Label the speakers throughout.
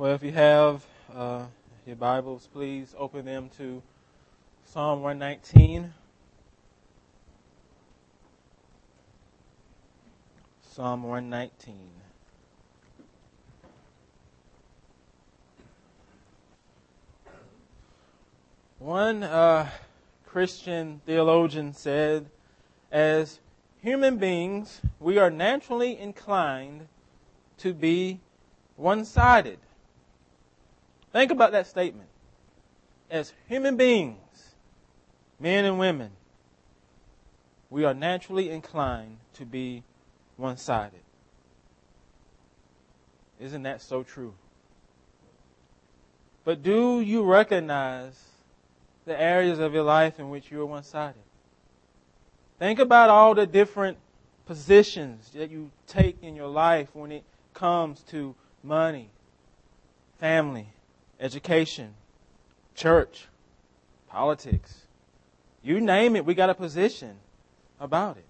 Speaker 1: Well, if you have uh, your Bibles, please open them to Psalm 119. Psalm 119. One uh, Christian theologian said, as human beings, we are naturally inclined to be one sided. Think about that statement. As human beings, men and women, we are naturally inclined to be one sided. Isn't that so true? But do you recognize the areas of your life in which you are one sided? Think about all the different positions that you take in your life when it comes to money, family, education, church, politics. You name it, we got a position about it.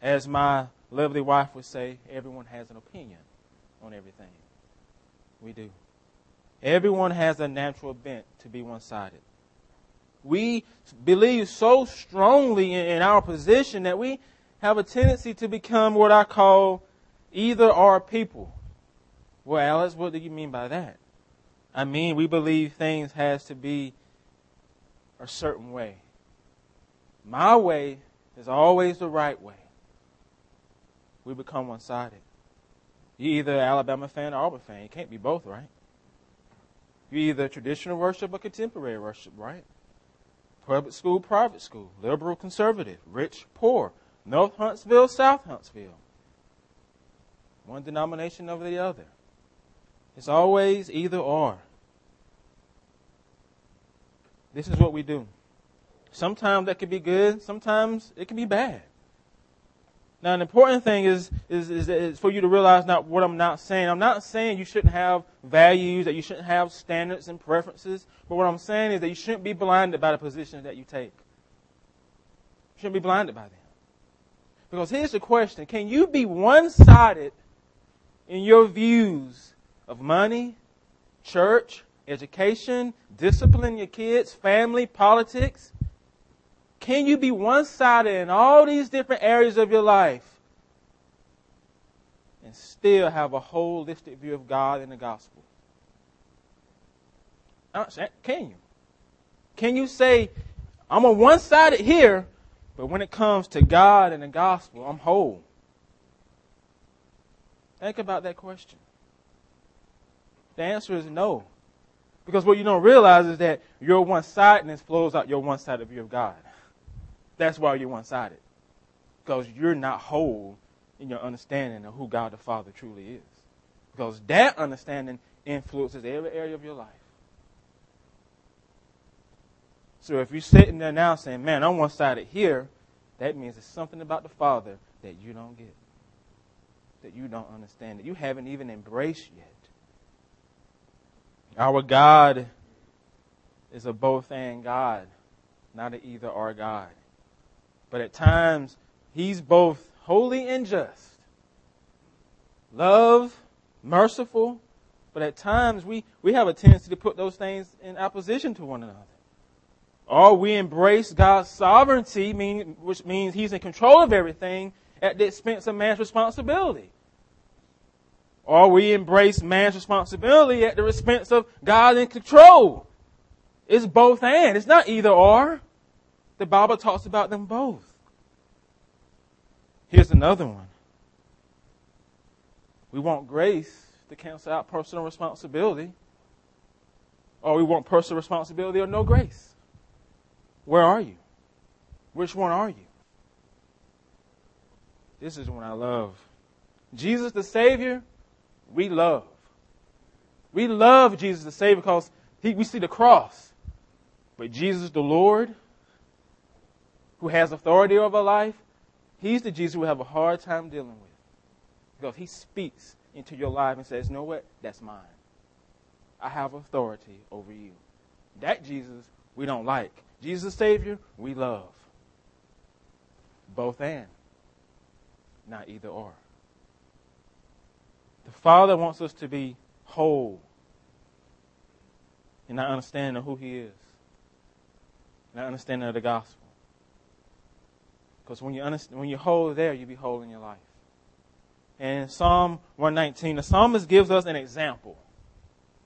Speaker 1: As my lovely wife would say, everyone has an opinion on everything. We do. Everyone has a natural bent to be one sided. We believe so strongly in, our position that we have a tendency to become what I call either or people. Well, Alex, what do you mean by that? I mean, we believe things has to be a certain way. My way is always the right way. We become one-sided. You either Alabama fan or Auburn fan. You can't be both, right? You either traditional worship or contemporary worship, right? Public school, private school, liberal, conservative, rich, poor, North Huntsville, South Huntsville. One denomination over the other. It's always either or. This is what we do. Sometimes that could be good, sometimes it can be bad. Now, an important thing is, is, is, is, for you to realize not what I'm not saying. I'm not saying you shouldn't have values, that you shouldn't have standards and preferences. But what I'm saying is that you shouldn't be blinded by the positions that you take. You shouldn't be blinded by them. Because here's the question Can you be one sided in your views of money, church, education, discipline your kids, family, politics? Can you be one sided in all these different areas of your life and still have a holistic view of God and the gospel? Can you? Can you say, I'm on one sided here, but when it comes to God and the gospel, I'm whole? Think about that question. The answer is no. Because what you don't realize is that your one sidedness flows out your one sided view of God. That's why you're one sided. Because you're not whole in your understanding of who God the Father truly is. Because that understanding influences every area of your life. So if you're sitting there now saying, man, I'm one sided here, that means there's something about the Father that you don't get, that you don't understand, that you haven't even embraced yet. Our God is a both and God, not an either or God. But at times, He's both holy and just, love, merciful, but at times we, we have a tendency to put those things in opposition to one another. Or we embrace God's sovereignty, mean, which means He's in control of everything at the expense of man's responsibility. Or we embrace man's responsibility at the expense of God in control. It's both and. It's not either or. The Bible talks about them both. Here's another one. We want grace to cancel out personal responsibility, or we want personal responsibility or no grace. Where are you? Which one are you? This is one I love. Jesus the Savior, we love. We love Jesus the Savior because he, we see the cross. But Jesus the Lord, who has authority over life, he's the Jesus we have a hard time dealing with. Because he speaks into your life and says, you know what? That's mine. I have authority over you. That Jesus we don't like. Jesus the Savior, we love. Both and. Not either or. The Father wants us to be whole in not understanding of who He is, not understanding of the gospel. Because when you understand, when you're whole there, you be whole in your life. And Psalm 119, the psalmist gives us an example.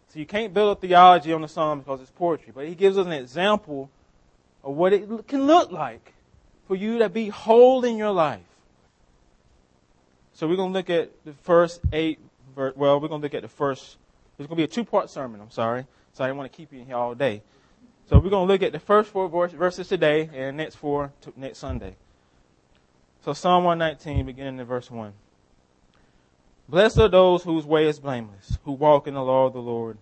Speaker 1: So you can't build a theology on the psalm because it's poetry, but he gives us an example of what it can look like for you to be whole in your life. So we're going to look at the first eight, well, we're going to look at the first, it's going to be a two part sermon, I'm sorry. So I didn't want to keep you in here all day. So we're going to look at the first four verses today and next four next Sunday. So Psalm 119, beginning in verse 1. Blessed are those whose way is blameless, who walk in the law of the Lord.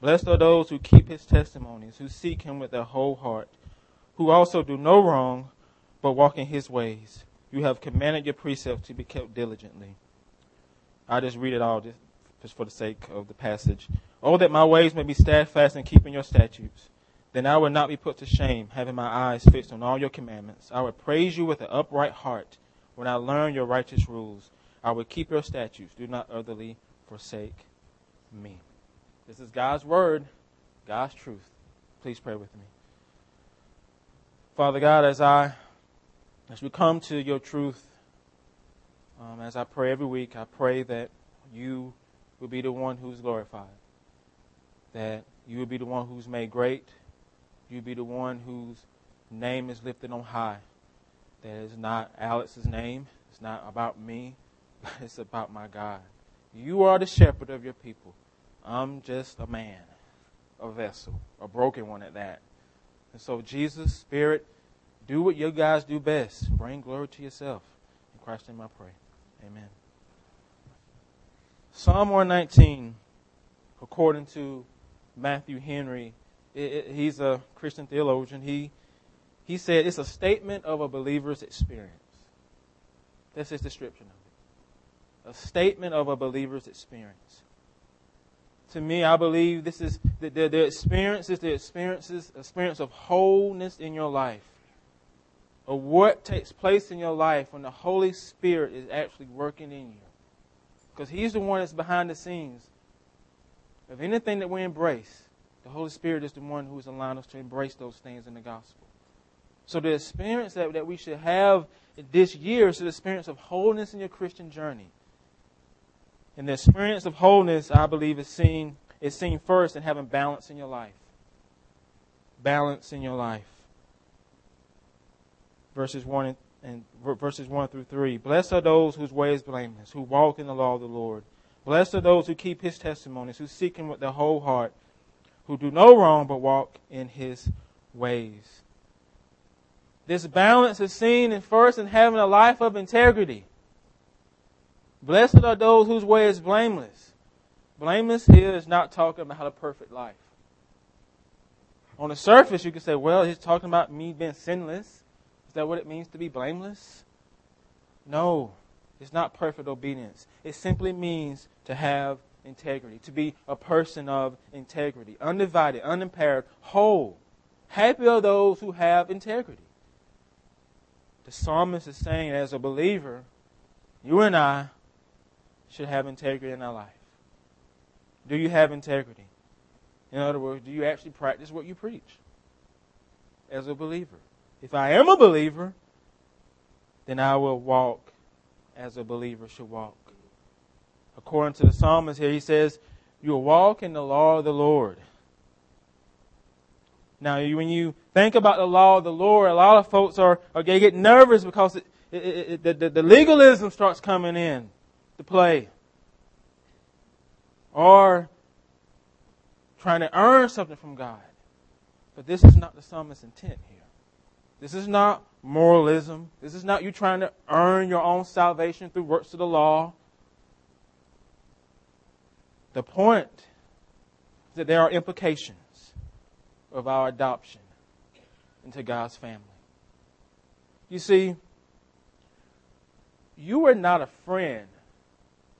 Speaker 1: Blessed are those who keep his testimonies, who seek him with their whole heart, who also do no wrong, but walk in his ways. You have commanded your precepts to be kept diligently. I just read it all just, just for the sake of the passage. Oh, that my ways may be steadfast in keeping your statutes. Then I would not be put to shame, having my eyes fixed on all your commandments. I would praise you with an upright heart when I learn your righteous rules. I will keep your statutes. Do not utterly forsake me. This is God's word, God's truth. Please pray with me. Father God, as I as we come to your truth, um, as I pray every week, I pray that you will be the one who's glorified. That you will be the one who's made great. You will be the one whose name is lifted on high. That is not Alex's name. It's not about me. It's about my God. You are the shepherd of your people. I'm just a man, a vessel, a broken one at that. And so, Jesus, Spirit, do what you guys do best. Bring glory to yourself. In Christ's name I pray. Amen. Psalm 119, according to Matthew Henry, it, it, he's a Christian theologian. He, he said it's a statement of a believer's experience. That's his description of it a statement of a believer's experience. To me, I believe this is the, the, the experiences, the experiences, experience of wholeness in your life, of what takes place in your life when the Holy Spirit is actually working in you. Because He's the one that's behind the scenes. Of anything that we embrace, the Holy Spirit is the one who is allowing us to embrace those things in the gospel. So the experience that, that we should have this year is the experience of wholeness in your Christian journey. And the experience of wholeness, I believe, is seen is seen first in having balance in your life. Balance in your life. Verses one and, and verses one through three. Blessed are those whose way is blameless, who walk in the law of the Lord. Blessed are those who keep his testimonies, who seek him with their whole heart, who do no wrong but walk in his ways. This balance is seen in first in having a life of integrity. Blessed are those whose way is blameless. Blameless here is not talking about a perfect life. On the surface, you could say, well, he's talking about me being sinless. Is that what it means to be blameless? No, it's not perfect obedience. It simply means to have integrity, to be a person of integrity, undivided, unimpaired, whole. Happy are those who have integrity. The psalmist is saying, as a believer, you and I should have integrity in our life. Do you have integrity? In other words, do you actually practice what you preach as a believer? If I am a believer, then I will walk as a believer should walk. According to the psalmist here, he says, You'll walk in the law of the Lord. Now, when you think about the law of the Lord, a lot of folks are, are they get nervous because it, it, it, the, the, legalism starts coming in to play. Or trying to earn something from God. But this is not the psalmist's intent here. This is not moralism. This is not you trying to earn your own salvation through works of the law. The point is that there are implications of our adoption into God's family. You see, you were not a friend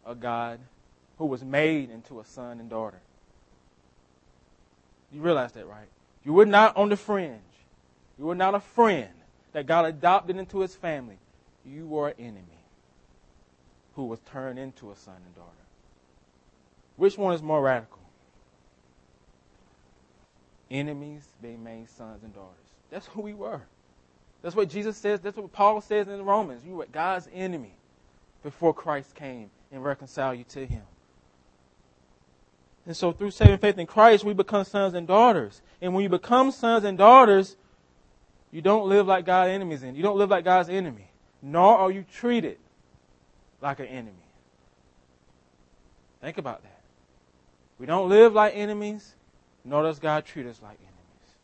Speaker 1: of God who was made into a son and daughter. You realize that, right? You were not on the fringe. You were not a friend that God adopted into his family. You were an enemy who was turned into a son and daughter. Which one is more radical? Enemies being made sons and daughters. That's who we were. That's what Jesus says. That's what Paul says in Romans. You were God's enemy before Christ came and reconciled you to him. And so through saving faith in Christ, we become sons and daughters. And when you become sons and daughters, you don't live like God's enemies in. You don't live like God's enemy. Nor are you treated like an enemy. Think about that. We don't live like enemies, nor does God treat us like enemies.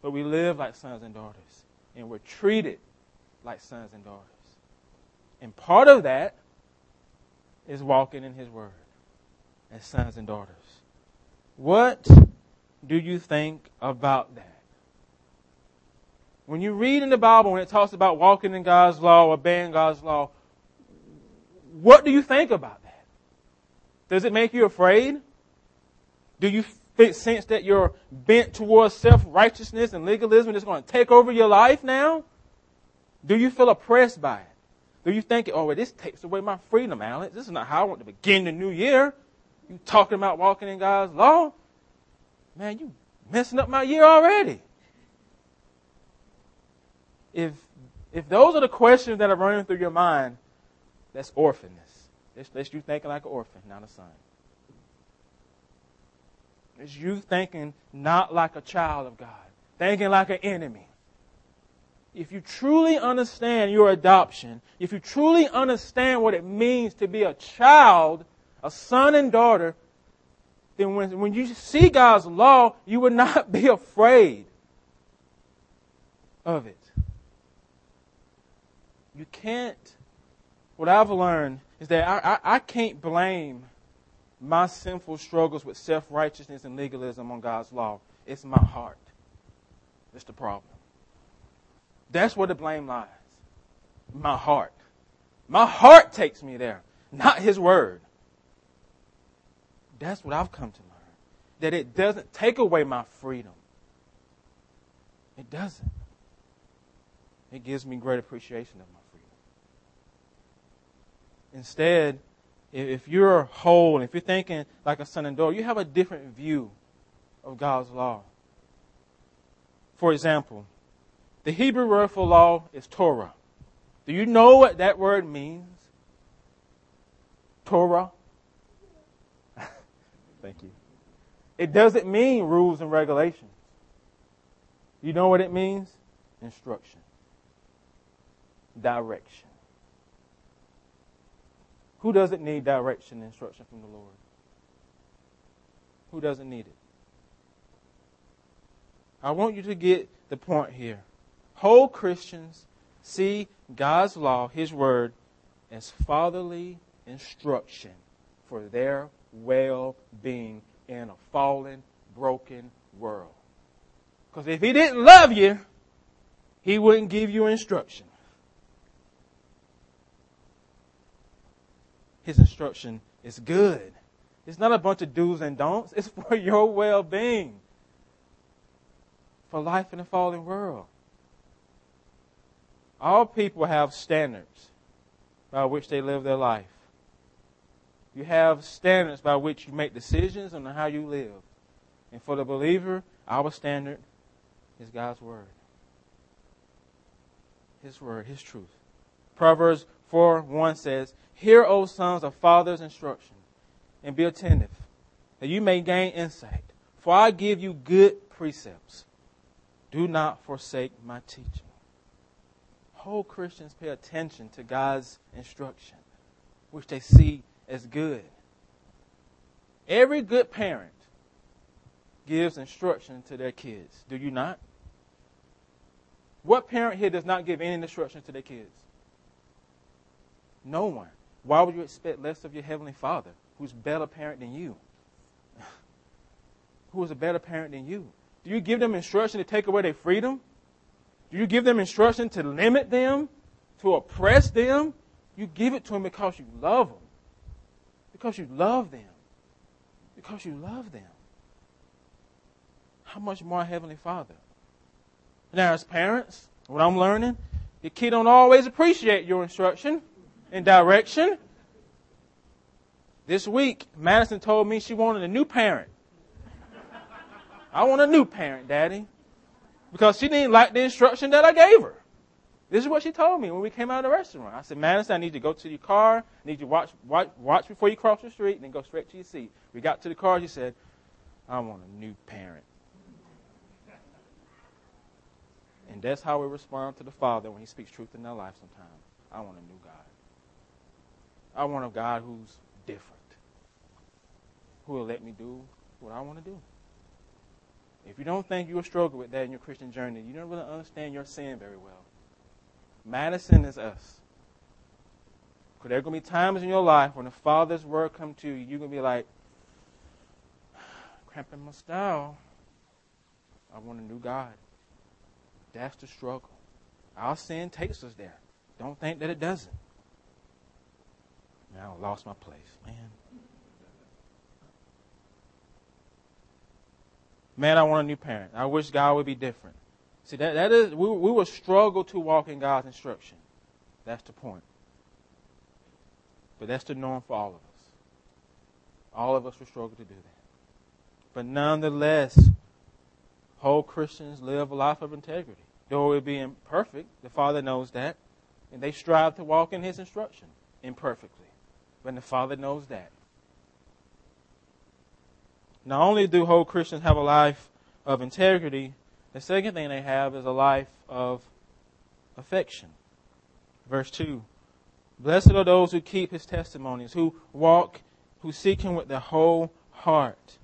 Speaker 1: But we live like sons and daughters. And we're treated like sons and daughters. And part of that is walking in His Word as sons and daughters. What do you think about that? When you read in the Bible, when it talks about walking in God's law, obeying God's law, what do you think about that? Does it make you afraid? Do you sense that you're bent towards self-righteousness and legalism is going to take over your life now? Do you feel oppressed by it? Do you think, oh, well, this takes away my freedom, Alex? This is not how I want to begin the new year. You talking about walking in God's law? Man, you messing up my year already. If if those are the questions that are running through your mind, that's orphanness. That's, that's you thinking like an orphan, not a son. It's you thinking not like a child of God, thinking like an enemy. If you truly understand your adoption, if you truly understand what it means to be a child, a son and daughter, then when, when you see God's law, you would not be afraid of it. You can't, what I've learned is that I, I, I can't blame my sinful struggles with self righteousness and legalism on God's law. It's my heart. That's the problem. That's where the blame lies. My heart. My heart takes me there, not His Word. That's what I've come to learn. That it doesn't take away my freedom. It doesn't. It gives me great appreciation of my. Instead, if you're whole, and if you're thinking like a son and daughter, you have a different view of God's law. For example, the Hebrew word for law is Torah. Do you know what that word means? Torah. Thank you. It doesn't mean rules and regulations. You know what it means? Instruction. Direction. Who doesn't need direction and instruction from the Lord? Who doesn't need it? I want you to get the point here. Whole Christians see God's law, His Word, as fatherly instruction for their well being in a fallen, broken world. Because if He didn't love you, He wouldn't give you instruction. His instruction is good. It's not a bunch of do's and don'ts. It's for your well-being. For life in a fallen world. All people have standards by which they live their life. You have standards by which you make decisions on how you live. And for the believer, our standard is God's Word. His Word, His truth. Proverbs 4 1 says, Hear, O sons of fathers' instruction, and be attentive, that you may gain insight. For I give you good precepts. Do not forsake my teaching. Whole Christians pay attention to God's instruction, which they see as good. Every good parent gives instruction to their kids. Do you not? What parent here does not give any instruction to their kids? No one. Why would you expect less of your Heavenly Father, who's better parent than you? who is a better parent than you? Do you give them instruction to take away their freedom? Do you give them instruction to limit them, to oppress them? You give it to them because you love them. Because you love them. Because you love them. How much more Heavenly Father? Now, as parents, what I'm learning, your kid don't always appreciate your instruction and direction. This week, Madison told me she wanted a new parent. I want a new parent, Daddy. Because she didn't like the instruction that I gave her. This is what she told me when we came out of the restaurant. I said, Madison, I need you to go to your car. I need you to watch, watch, watch before you cross the street and then go straight to your seat. We got to the car. She said, I want a new parent. And that's how we respond to the Father when He speaks truth in our life sometimes. I want a new God. I want a God who's different, who will let me do what I want to do. If you don't think you'll struggle with that in your Christian journey, you don't really understand your sin very well. Madison is us. Because there are going to be times in your life when the Father's word comes to you, you're going to be like, cramping my style. I want a new God. That's the struggle. Our sin takes us there. Don't think that it doesn't. Now I lost my place, man. Man, I want a new parent. I wish God would be different. See, that, that is, we, we will struggle to walk in God's instruction. That's the point. But that's the norm for all of us. All of us will struggle to do that. But nonetheless, whole Christians live a life of integrity. Though it be imperfect, the Father knows that, and they strive to walk in His instruction imperfectly. But the Father knows that. Not only do whole Christians have a life of integrity, the second thing they have is a life of affection. Verse 2 Blessed are those who keep his testimonies, who walk, who seek him with their whole heart.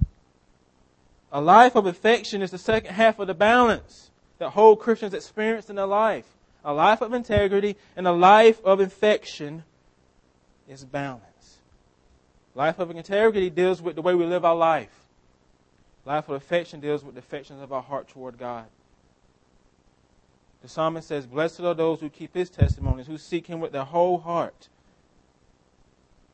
Speaker 1: A life of affection is the second half of the balance that whole Christians experience in their life. A life of integrity and a life of affection is balance. Life of integrity deals with the way we live our life. Life of affection deals with the affections of our heart toward God. The psalmist says, Blessed are those who keep his testimonies, who seek him with their whole heart.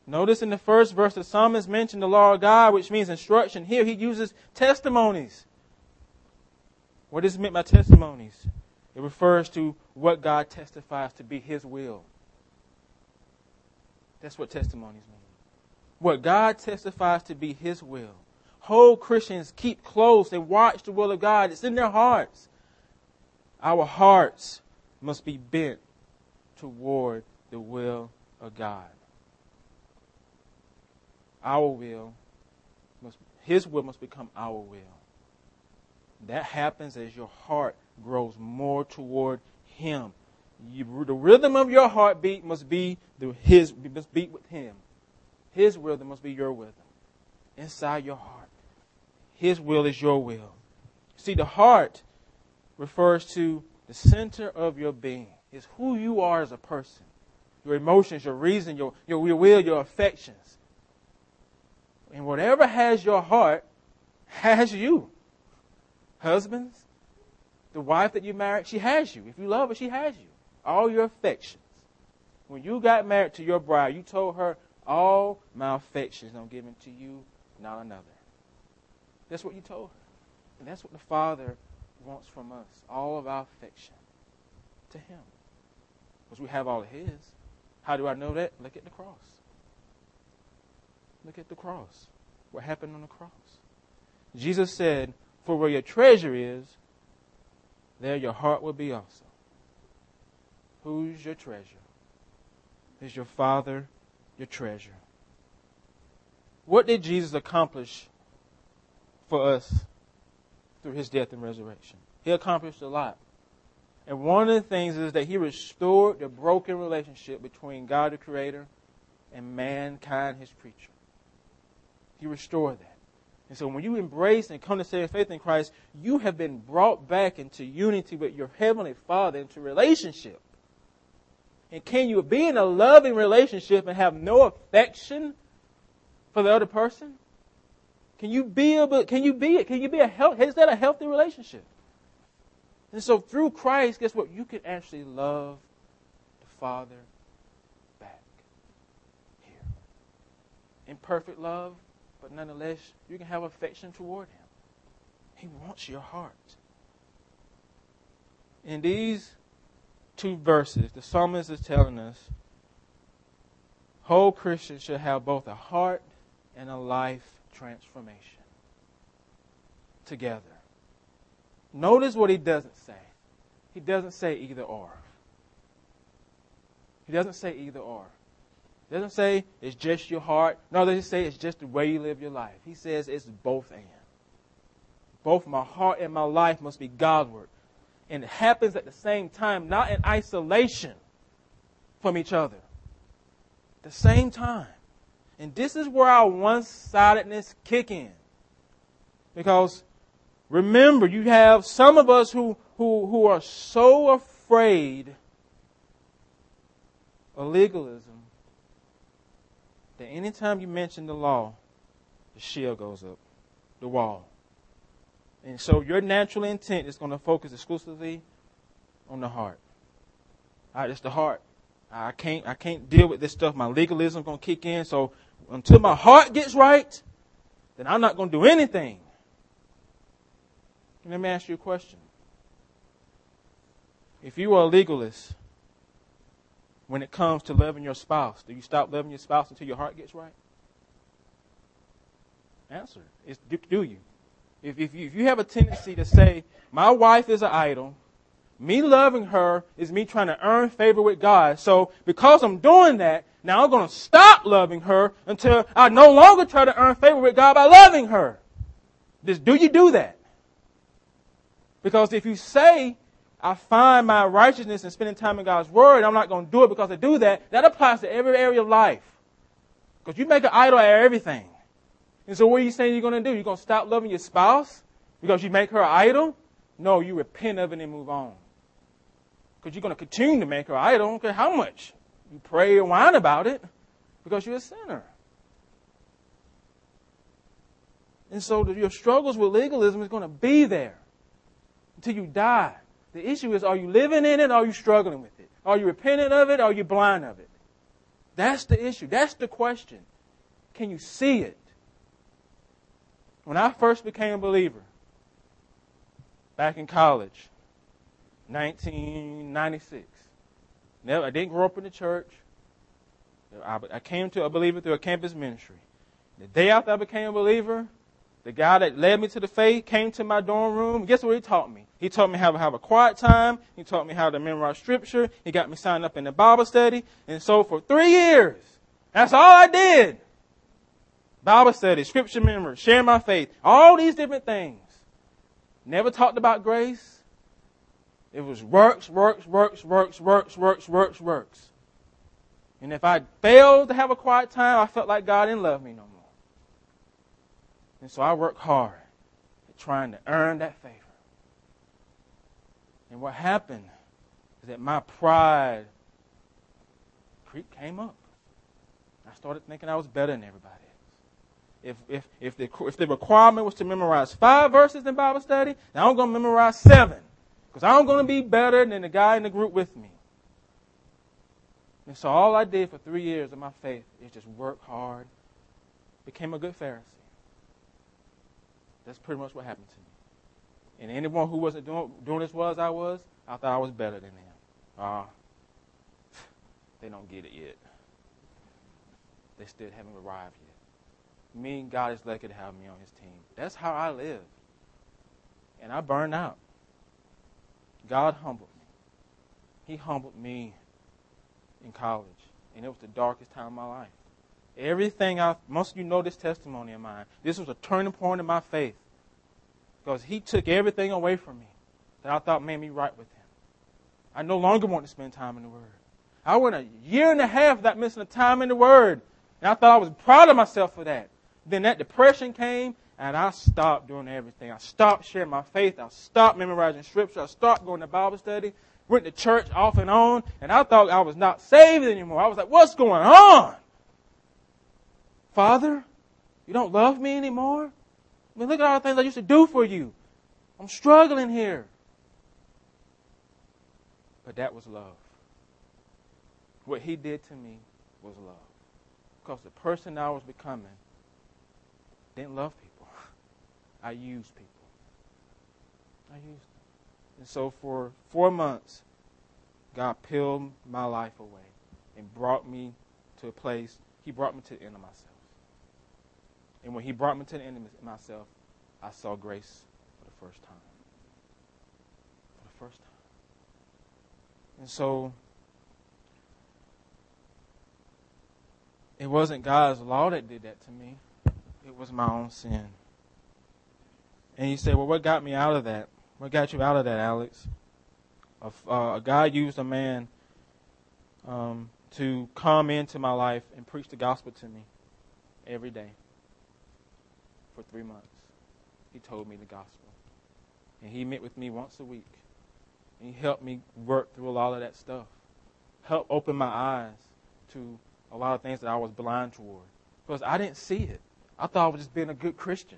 Speaker 1: Notice in the first verse, the psalmist mentioned the law of God, which means instruction. Here he uses testimonies. What is meant by testimonies? It refers to what God testifies to be his will. That's what testimonies mean. What God testifies to be his will. Whole Christians keep close and watch the will of God. It's in their hearts. Our hearts must be bent toward the will of God our will must, his will must become our will. That happens as your heart grows more toward him. You, the rhythm of your heartbeat must be his must beat with him. His rhythm must be your rhythm. Inside your heart. His will is your will. See, the heart refers to the center of your being. It's who you are as a person. Your emotions, your reason, your, your, your will, your affections. And whatever has your heart has you. Husbands, the wife that you married, she has you. If you love her, she has you. All your affections. When you got married to your bride, you told her, All my affections I'm giving to you, not another. That's what you told her. And that's what the Father wants from us. All of our affection to Him. Because we have all of His. How do I know that? Look at the cross. Look at the cross. What happened on the cross? Jesus said, For where your treasure is, there your heart will be also. Who's your treasure? Is your Father your treasure? What did Jesus accomplish for us through his death and resurrection? He accomplished a lot. And one of the things is that he restored the broken relationship between God the Creator and mankind, his creature. He restored that. And so when you embrace and come to saving faith in Christ, you have been brought back into unity with your Heavenly Father, into relationship. And can you be in a loving relationship and have no affection for the other person? Can you be able, can you be, can you be a health, is that a healthy relationship? And so through Christ, guess what? You can actually love the Father back. Here. In perfect love, but nonetheless, you can have affection toward Him. He wants your heart. In these two verses, the psalmist is telling us whole Christians should have both a heart and a life transformation together. Notice what he doesn't say. He doesn't say either or. He doesn't say either or. He doesn't say it's just your heart. No, doesn't say it's just the way you live your life. He says it's both and. Both my heart and my life must be Godward. And it happens at the same time, not in isolation from each other. At the same time. And this is where our one-sidedness kick in. Because remember, you have some of us who, who, who are so afraid of legalism that anytime you mention the law, the shield goes up, the wall. And so your natural intent is going to focus exclusively on the heart. All right, it's the heart. I can't I can't deal with this stuff. My legalism is going to kick in. So until my heart gets right, then I'm not going to do anything. Let me ask you a question. If you are a legalist, when it comes to loving your spouse, do you stop loving your spouse until your heart gets right? Answer. Is, do you? If, if, you, if you have a tendency to say, my wife is an idol, me loving her is me trying to earn favor with God. So because I'm doing that, now I'm going to stop loving her until I no longer try to earn favor with God by loving her. Just do you do that? Because if you say, I find my righteousness in spending time in God's Word, I'm not going to do it because I do that, that applies to every area of life. Because you make an idol out of everything. And so what are you saying you're going to do? You're going to stop loving your spouse because you make her an idol? No, you repent of it and move on. Because you're going to continue to make her an idol. I don't care how much you pray and whine about it because you're a sinner. And so your struggles with legalism is going to be there until you die. The issue is, are you living in it or are you struggling with it? Are you repentant of it or are you blind of it? That's the issue. That's the question. Can you see it? When I first became a believer, back in college, 1996, never, I didn't grow up in the church. I, came to a believer through a campus ministry. The day after I became a believer, the guy that led me to the faith came to my dorm room. Guess what he taught me? He taught me how to have a quiet time. He taught me how to memorize scripture. He got me signed up in the Bible study. And so for three years, that's all I did. Bible study, scripture memory, share my faith, all these different things. Never talked about grace. It was works, works, works, works, works, works, works, works. And if I failed to have a quiet time, I felt like God didn't love me no more. And so I worked hard at trying to earn that favor. And what happened is that my pride came up. I started thinking I was better than everybody if, if, if, the, if the requirement was to memorize five verses in Bible study, now I'm going to memorize seven. Because I'm going to be better than the guy in the group with me. And so all I did for three years of my faith is just work hard, became a good Pharisee. That's pretty much what happened to me. And anyone who wasn't doing, doing as well as I was, I thought I was better than them. Ah, uh, they don't get it yet. They still haven't arrived yet me, God is lucky to have me on his team. That's how I live. And I burned out. God humbled me. He humbled me in college. And it was the darkest time of my life. Everything I, most of you know this testimony of mine. This was a turning point in my faith. Because he took everything away from me that I thought made me right with him. I no longer want to spend time in the Word. I went a year and a half without missing a time in the Word. And I thought I was proud of myself for that. Then that depression came, and I stopped doing everything. I stopped sharing my faith. I stopped memorizing scripture. I stopped going to Bible study. Went to church off and on, and I thought I was not saved anymore. I was like, what's going on? Father, you don't love me anymore? I mean, look at all the things I used to do for you. I'm struggling here. But that was love. What he did to me was love. Because the person I was becoming didn't love people. I used people. I used them. And so for four months, God peeled my life away and brought me to a place, He brought me to the end of myself. And when he brought me to the end of myself, I saw grace for the first time. For the first time. And so it wasn't God's law that did that to me. It was my own sin. And you say, well, what got me out of that? What got you out of that, Alex? A, uh, God used a man um, to come into my life and preach the gospel to me every day for three months. He told me the gospel. And he met with me once a week. And he helped me work through a lot of that stuff. Helped open my eyes to a lot of things that I was blind toward. Because I didn't see it. I thought I was just being a good Christian.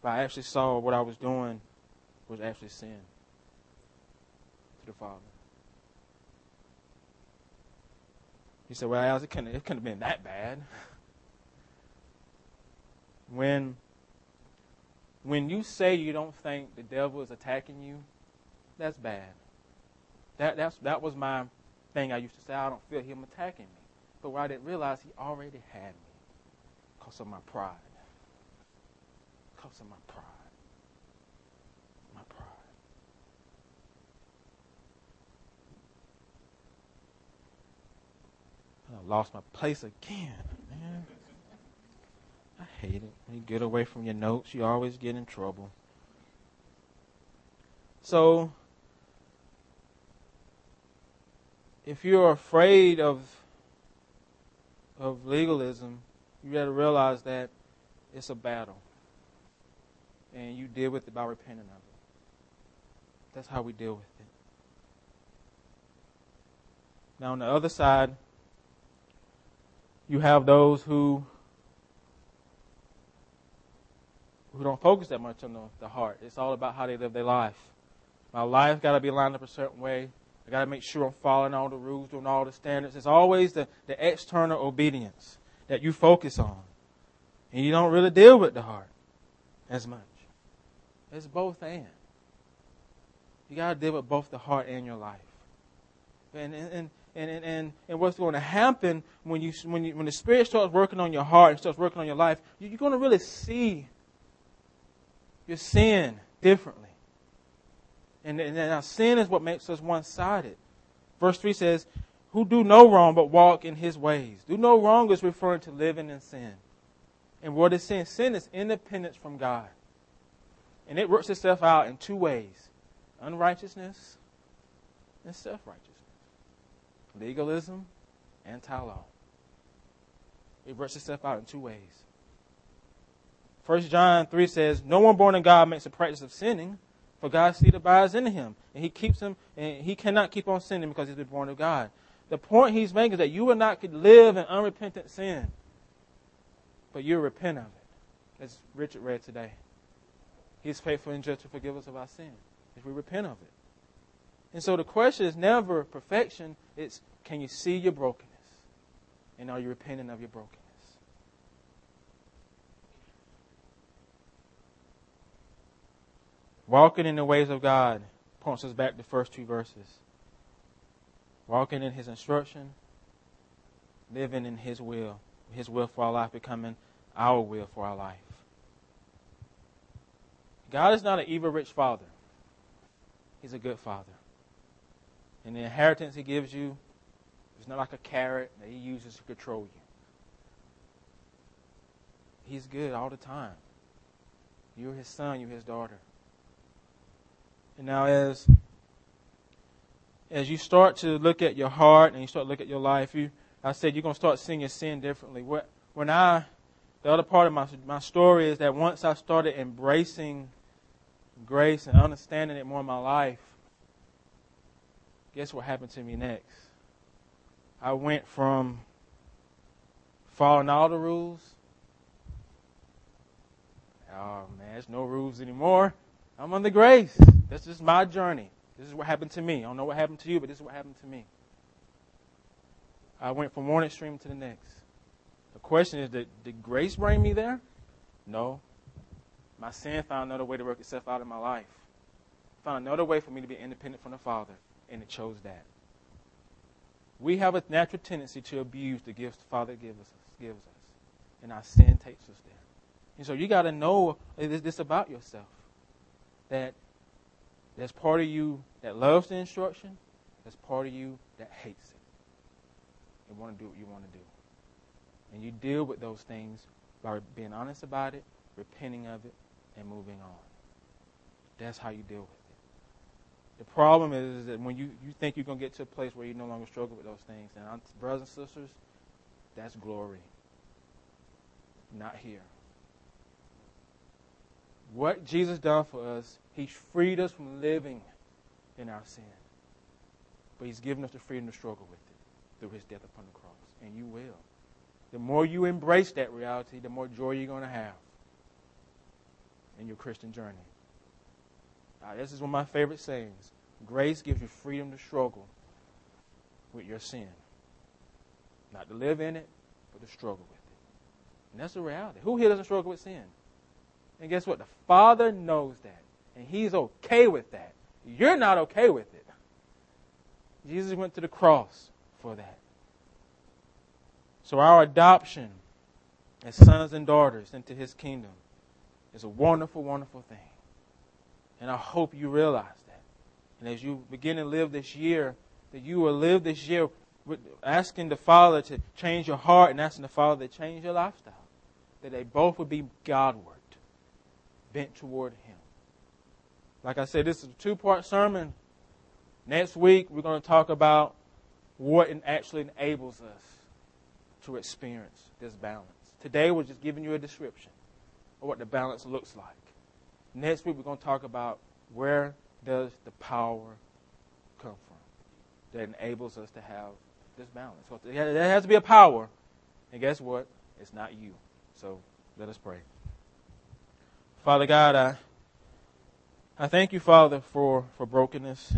Speaker 1: but I actually saw what I was doing was actually sin to the Father. He said, Well, Alex, it couldn't, it couldn't have been that bad. When, when you say you don't think the devil is attacking you, that's bad. That, that's, that was my thing I used to say. I don't feel him attacking me. But what I didn't realize, he already had me because of my pride. Because of my pride. My pride. I lost my place again, man. I hate it. When you get away from your notes, you always get in trouble. So, if you're afraid of of legalism, you got to realize that it's a battle, and you deal with it by repenting of it. That's how we deal with it. Now, on the other side, you have those who who don't focus that much on the, the heart. It's all about how they live their life. My life got to be lined up a certain way. I got to make sure I'm following all the rules, doing all the standards. It's always the, the external obedience that you focus on. And you don't really deal with the heart as much. It's both and. You got to deal with both the heart and your life. And, and, and and, and, and what's going to happen when, you, when, you, when the Spirit starts working on your heart and starts working on your life, you're going to really see your sin differently. And, and now sin is what makes us one sided. Verse 3 says, Who do no wrong but walk in his ways. Do no wrong is referring to living in sin. And what is sin? Sin is independence from God. And it works itself out in two ways unrighteousness and self righteousness legalism, anti-law. It works itself out in two ways. First John 3 says, No one born of God makes a practice of sinning, for God's seed abides in him. And he keeps him, and he cannot keep on sinning because he's been born of God. The point he's making is that you and not live in unrepentant sin, but you repent of it. As Richard read today. He's faithful and just to forgive us of our sin if we repent of it. And so the question is never perfection, it's can you see your brokenness? And are you repenting of your brokenness? Walking in the ways of God points us back to the first two verses. Walking in His instruction, living in His will, His will for our life becoming our will for our life. God is not an evil rich father. He's a good father. And the inheritance he gives you is not like a carrot that he uses to control you. He's good all the time. You're his son, you're his daughter. And now as as you start to look at your heart and you start to look at your life, you I said you're gonna start seeing your sin differently. When I the other part of my my story is that once I started embracing grace and understanding it more in my life, guess what happened to me next? I went from following all the rules. Oh man, there's no rules anymore. I'm under grace. This is my journey. This is what happened to me. I don't know what happened to you, but this is what happened to me. I went from one extreme to the next. The question is, did, did grace bring me there? No. My sin found another way to work itself out in my life. Found another way for me to be independent from the Father and it chose that. We have a natural tendency to abuse the gifts the Father gives us. Gives us. and our sin takes us there. And so you got to know uh, this about yourself. That there's part of you that loves the instruction, there's part of you that hates it. And want to do what you want to do. And you deal with those things by being honest about it, repenting of it, and moving on. That's how you deal with it. The problem is, that when you, you think you're going to get to a place where you no longer struggle with those things, and brothers and sisters, that's glory. Not here. What Jesus done for us, He's freed us from living in our sin. But He's given us the freedom to struggle with it through His death upon the cross. And you will. The more you embrace that reality, the more joy you're going to have in your Christian journey. Now, this is one of my favorite sayings. Grace gives you freedom to struggle with your sin. Not to live in it, but to struggle with it. And that's the reality. Who here doesn't struggle with sin? And guess what? The Father knows that. And He's okay with that. You're not okay with it. Jesus went to the cross for that. So our adoption as sons and daughters into His kingdom is a wonderful, wonderful thing. And I hope you realize that. And as you begin to live this year, that you will live this year asking the Father to change your heart and asking the Father to change your lifestyle. That they both would be Godward, bent toward Him. Like I said, this is a two part sermon. Next week, we're going to talk about what actually enables us to experience this balance. Today, we're just giving you a description of what the balance looks like. Next week, we're going to talk about where does the power come from that enables us to have this balance. So there has to be a power, and guess what? It's not you. So let us pray. Father God, I, I thank you, Father, for, for brokenness.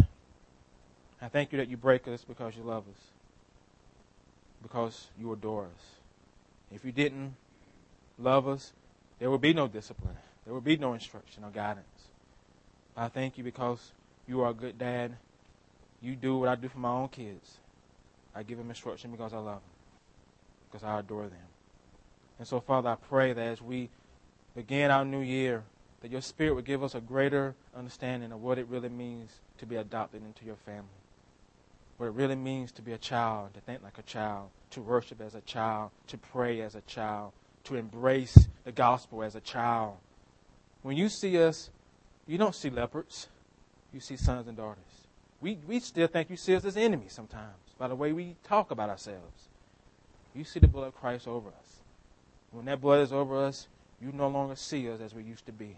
Speaker 1: I thank you that you break us because you love us, because you adore us. If you didn't love us, there would be no discipline. There would be no instruction or guidance. I thank you because you are a good dad. You do what I do for my own kids. I give them instruction because I love them, because I adore them. And so, Father, I pray that as we begin our new year, that your Spirit would give us a greater understanding of what it really means to be adopted into your family. What it really means to be a child, to think like a child, to worship as a child, to pray as a child, to embrace the gospel as a child. When you see us, you don't see leopards, you see sons and daughters. We, we still think you see us as enemies sometimes by the way we talk about ourselves. You see the blood of Christ over us. When that blood is over us, you no longer see us as we used to be.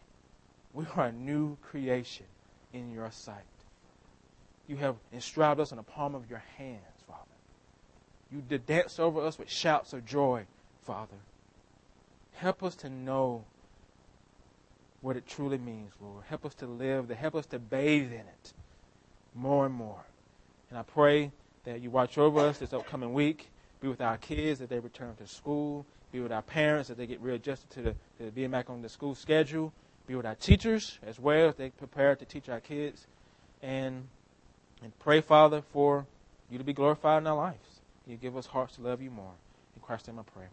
Speaker 1: We are a new creation in your sight. You have inscribed us in the palm of your hands, Father. You did dance over us with shouts of joy, Father. Help us to know what it truly means, Lord. Help us to live, help us to bathe in it more and more. And I pray that you watch over us this upcoming week. Be with our kids as they return to school. Be with our parents as they get readjusted to, the, to being back on the school schedule. Be with our teachers as well as they prepare to teach our kids. And, and pray, Father, for you to be glorified in our lives. You give us hearts to love you more. In Christ's name I pray.